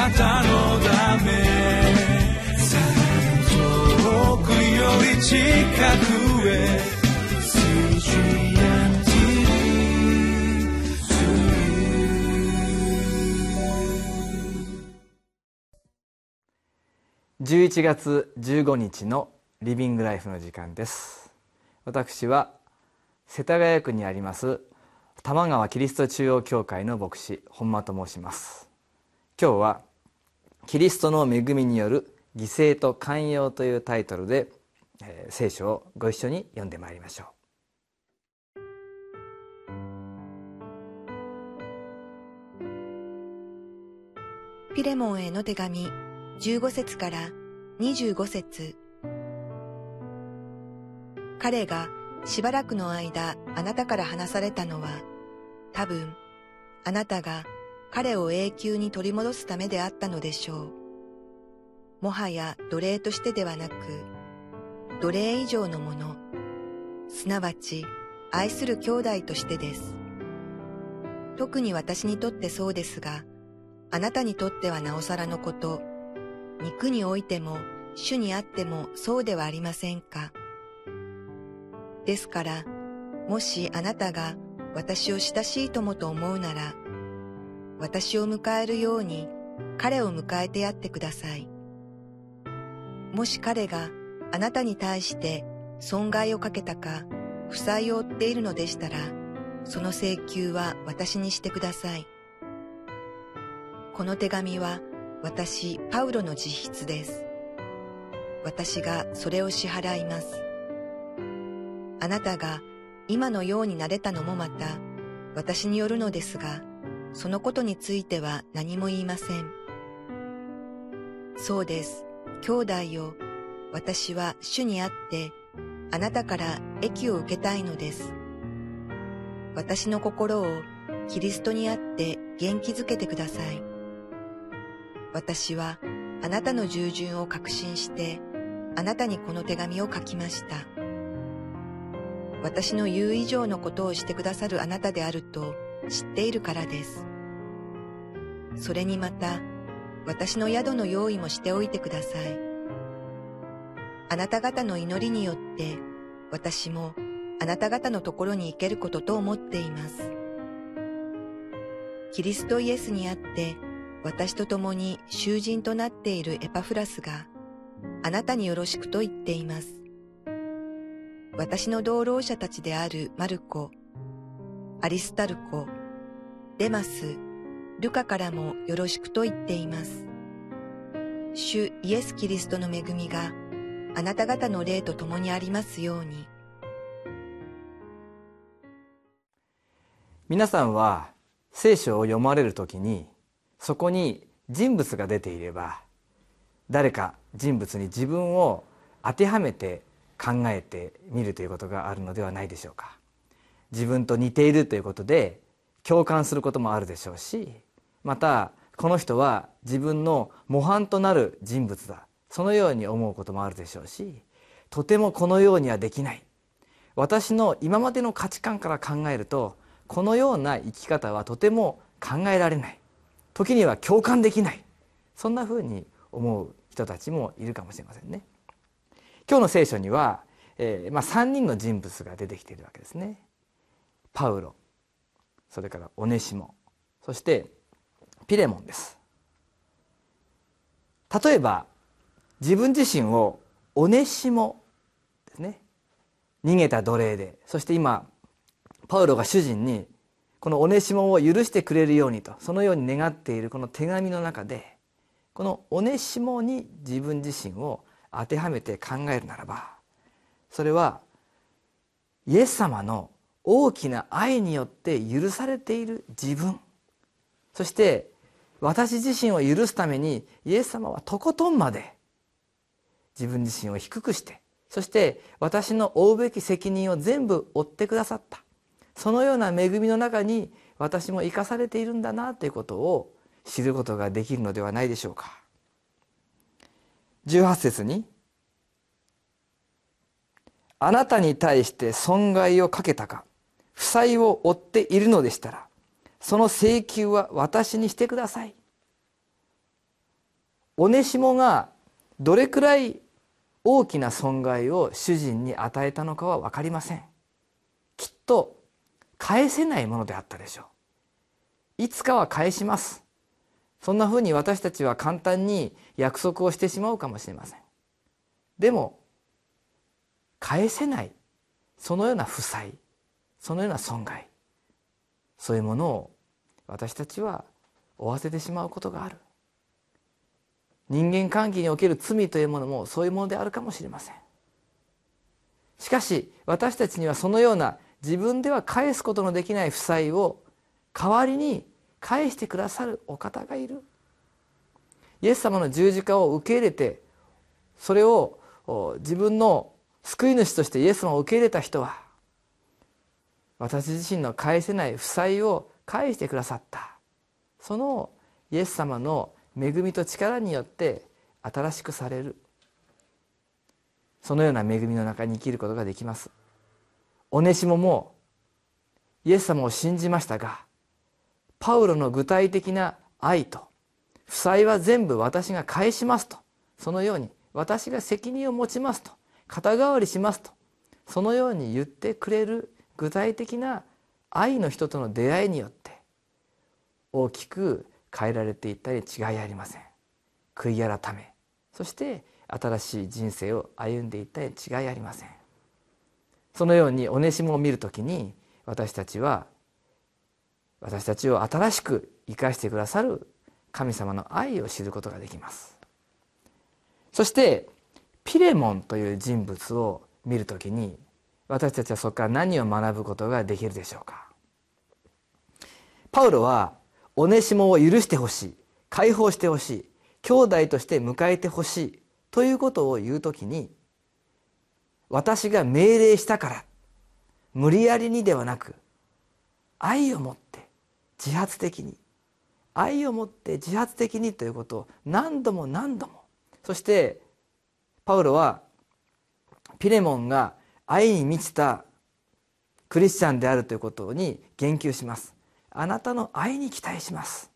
なたのため遠くより近くへ11月15日のリビングライフの時間です。私は世田谷区にあります玉川キリスト中央教会の牧師本間と申します。今日はキリストの恵みによる犠牲と寛容というタイトルで、えー、聖書をご一緒に読んでまいりましょう。ピレモンへの手紙15節から25節。彼がしばらくの間あなたから話されたのは多分あなたが彼を永久に取り戻すためであったのでしょう。もはや奴隷としてではなく奴隷以上のもの、すなわち愛する兄弟としてです。特に私にとってそうですが、あなたにとってはなおさらのこと、肉においても主にあってもそうではありませんか。ですから、もしあなたが私を親しい友と思うなら、私を迎えるように彼を迎えてやってください。もし彼があなたに対して損害をかけたか、負債を負っているのでしたら、その請求は私にしてください。この手紙は私、パウロの自筆です。私がそれを支払います。あなたが今のようになれたのもまた私によるのですが、そのことについては何も言いません。そうです。兄弟よ、私は主にあってあなたから益を受けたいのです。私の心をキリストにあって元気づけてください。私はあなたの従順を確信して、あなたにこの手紙を書きました。私の言う以上のことをしてくださるあなたであると知っているからです。それにまた、私の宿の用意もしておいてください。あなた方の祈りによって、私もあなた方のところに行けることと思っています。キリストイエスにあって、私と共に囚人となっているエパフラスがあなたによろしくと言っています。私の同労者たちであるマルコ、アリスタルコ、デマス、ルカからもよろしくと言っています。主イエス・キリストの恵みがあなた方の霊と共にありますように。皆さんは聖書を読まれるときにそこに人物が出ていれば誰か人物に自分を当てはめて考えてみるということがあるのではないでしょうか自分と似ているということで共感することもあるでしょうしまたこの人は自分の模範となる人物だそのように思うこともあるでしょうしとてもこのようにはできない私の今までの価値観から考えるとこのような生き方はとても考えられない時には共感できないそんなふうに思う人たちもいるかもしれませんね。今日の聖書には、えーまあ、3人の人物が出てきているわけですね。パウロそれからオネシモそしてピレモンです。例えば自分自身をオネシモですね逃げた奴隷でそして今パウロが主人にこのオネシモを許してくれるようにとそのように願っているこの手紙の中でこのオネシモに自分自身を当てはめて考えるならばそれはイエス様の大きな愛によって許されている自分。そして私自身を許すためにイエス様はとことんまで自分自身を低くしてそして私の負うべき責任を全部負ってくださった。そのような恵みの中に私も生かされているんだなということを知ることができるのではないでしょうか。18節に「あなたに対して損害をかけたか。債を負っているのでしたらその請求は私にしてください」オネシモがどれくらい大きな損害を主人に与えたのかは分かりません。きっと返せないものであったでしょう。いつかは返します。そんなふうに私たちは簡単に約束をしてしまうかもしれません。でも返せない。そのような負債。そのような損害。そういうものを私たちは負わせてしまうことがある。人間関係における罪というものもそういうものであるかもしれません。しかし私たちにはそのような自分では返すことのできない負債を代わりに返してくださるお方がいる。イエス様の十字架を受け入れてそれを自分の救い主としてイエス様を受け入れた人は私自身の返せない負債を返してくださった。そのイエス様の恵みと力によって新しくされる。そのような恵みの中に生きることができます。オネシモもイエス様を信じましたがパウロの具体的な愛と負債は全部私が返しますとそのように私が責任を持ちますと肩代わりしますとそのように言ってくれる具体的な愛の人との出会いによって大きく変えられていったり違いありません。悔い改め。そして新しい人生を歩んでいったり違いありません。そのようにおねしもを見るときに私たちは私たちを新しく生かしてくださる神様の愛を知ることができます。そしてピレモンという人物を見るときに私たちはそこから何を学ぶことができるでしょうか？パウロはオネシモを許してほしい解放してほしい兄弟として迎えてほしいということを言うときに私が命令したから無理やりにではなく愛を持って自発的に愛を持って自発的にということを何度も何度も。そしてパウロはピレモンが愛に満ちたクリスチャンであるということに言及します。あなたの愛に期待します。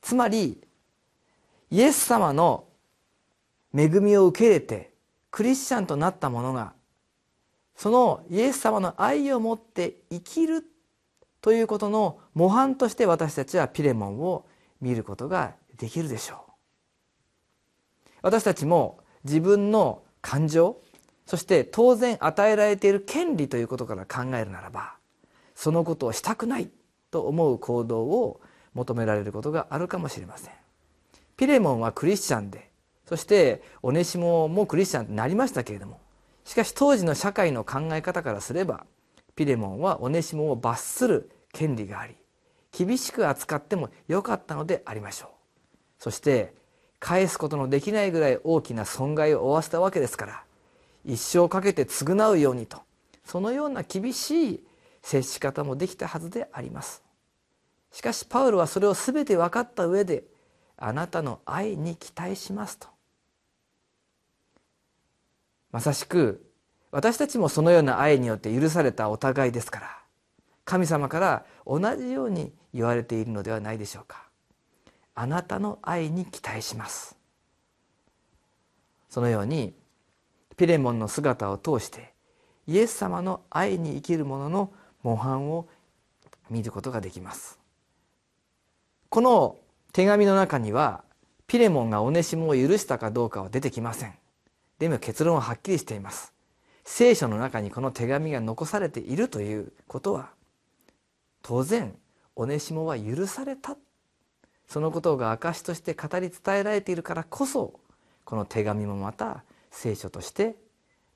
つまりイエス様の恵みを受け入れてクリスチャンとなった者がそのイエス様の愛を持って生きるということの模範として私たちはピレモンを見ることができるでしょう。私たちも自分の感情そして当然与えられている権利ということから考えるならばそのことをしたくないと思う行動を求められることがあるかもしれません。ピレモンはクリスチャンでそしてオネシモもクリスチャンになりましたけれどもしかし当時の社会の考え方からすればピレモンはオネシモを罰する権利があり厳しく扱ってもよかったのでありましょう。そして返すことのできないぐらい大きな損害を負わせたわけですから一生かけて償うようにと。そのような厳しい接し方もできたはずであります。しかしパウロはそれを全て分かった上であなたの愛に期待しますと。まさしく私たちもそのような愛によって許されたお互いですから神様から同じように言われているのではないでしょうか。あなたの愛に期待します。そのようにピレモンの姿を通してイエス様の愛に生きる者の模範を見ることができます。この手紙の中にはピレモンがオネシモを許したかどうかは出てきません。でも結論ははっきりしています。聖書の中にこの手紙が残されているということは当然オネシモは許された。そのことが証として語り伝えられているからこそこの手紙もまた聖書として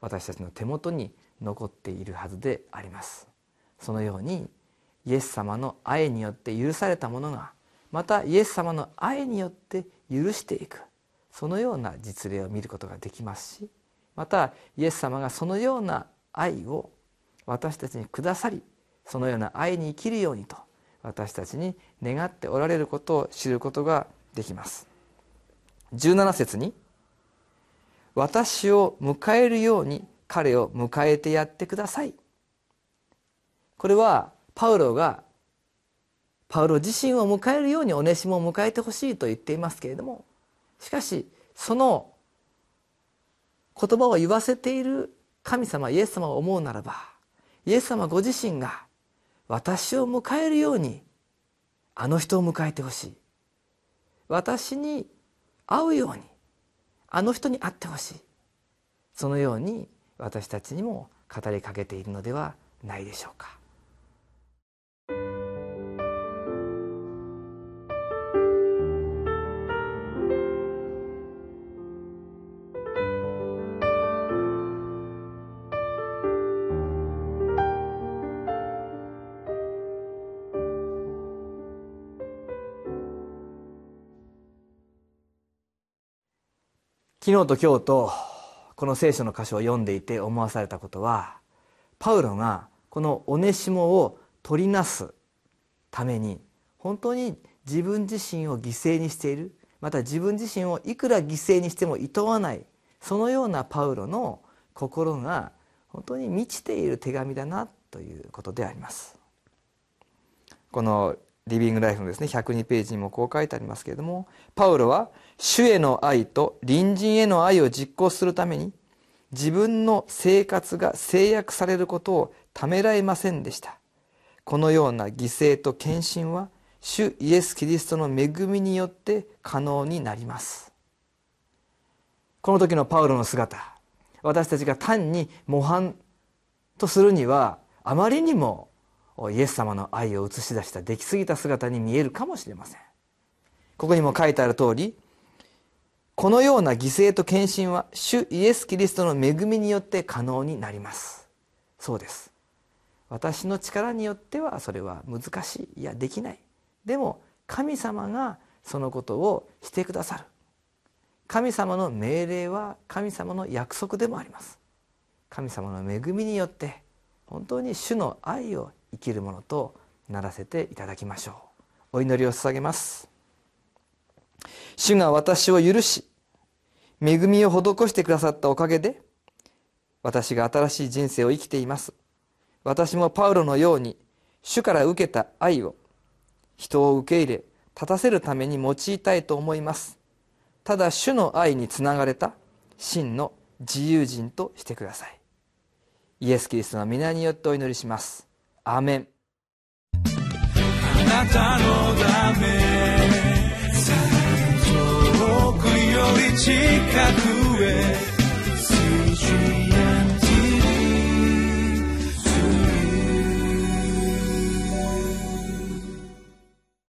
私たちの手元に残っているはずであります。そのようにイエス様の愛によって許されたものがまたイエス様の愛によって許していく。そのような実例を見ることができますしまたイエス様がそのような愛を私たちにくださりそのような愛に生きるようにと私たちに願っておられることを知ることができます。17節に「私を迎えるように彼を迎えてやってください」これはパウロがパウロ自身を迎えるようにオネシモを迎えてほしいと言っていますけれどもしかしその言葉を言わせている神様イエス様を思うならばイエス様ご自身が私を迎えるようにあの人を迎えてほしい。私に会うようにあの人に会ってほしいそのように私たちにも語りかけているのではないでしょうか。昨日と今日とこの聖書の箇所を読んでいて思わされたことはパウロがこのオネシモを取りなすために本当に自分自身を犠牲にしているまた自分自身をいくら犠牲にしてもいとわないそのようなパウロの心が本当に満ちている手紙だなということであります。このリビングライフのですね102ページにもこう書いてありますけれどもパウロは主への愛と隣人への愛を実行するために自分の生活が制約されることをためらえませんでした。このような犠牲と献身は主イエス・キリストの恵みによって可能になります。この時のパウロの姿私たちが単に模範とするにはあまりにもイエス様の愛を映し出した出来すぎた姿に見えるかもしれません。ここにも書いてある通りこのような犠牲と献身は主イエス・キリストの恵みによって可能になります。そうです。私の力によってはそれは難しいいやできない。でも神様がそのことをしてくださる。神様の命令は神様の約束でもあります。神様の恵みによって本当に主の愛を生きるものとならせていただきましょう。お祈りを捧げます。主が私を許し恵みを施してくださったおかげで私が新しい人生を生きています。私もパウロのように主から受けた愛を人を受け入れ立たせるために用いたいと思います。ただ主の愛につながれた真の自由人としてください。イエス・キリストの皆によってお祈りします。アーメン。あなたのため。遠くより近くへ。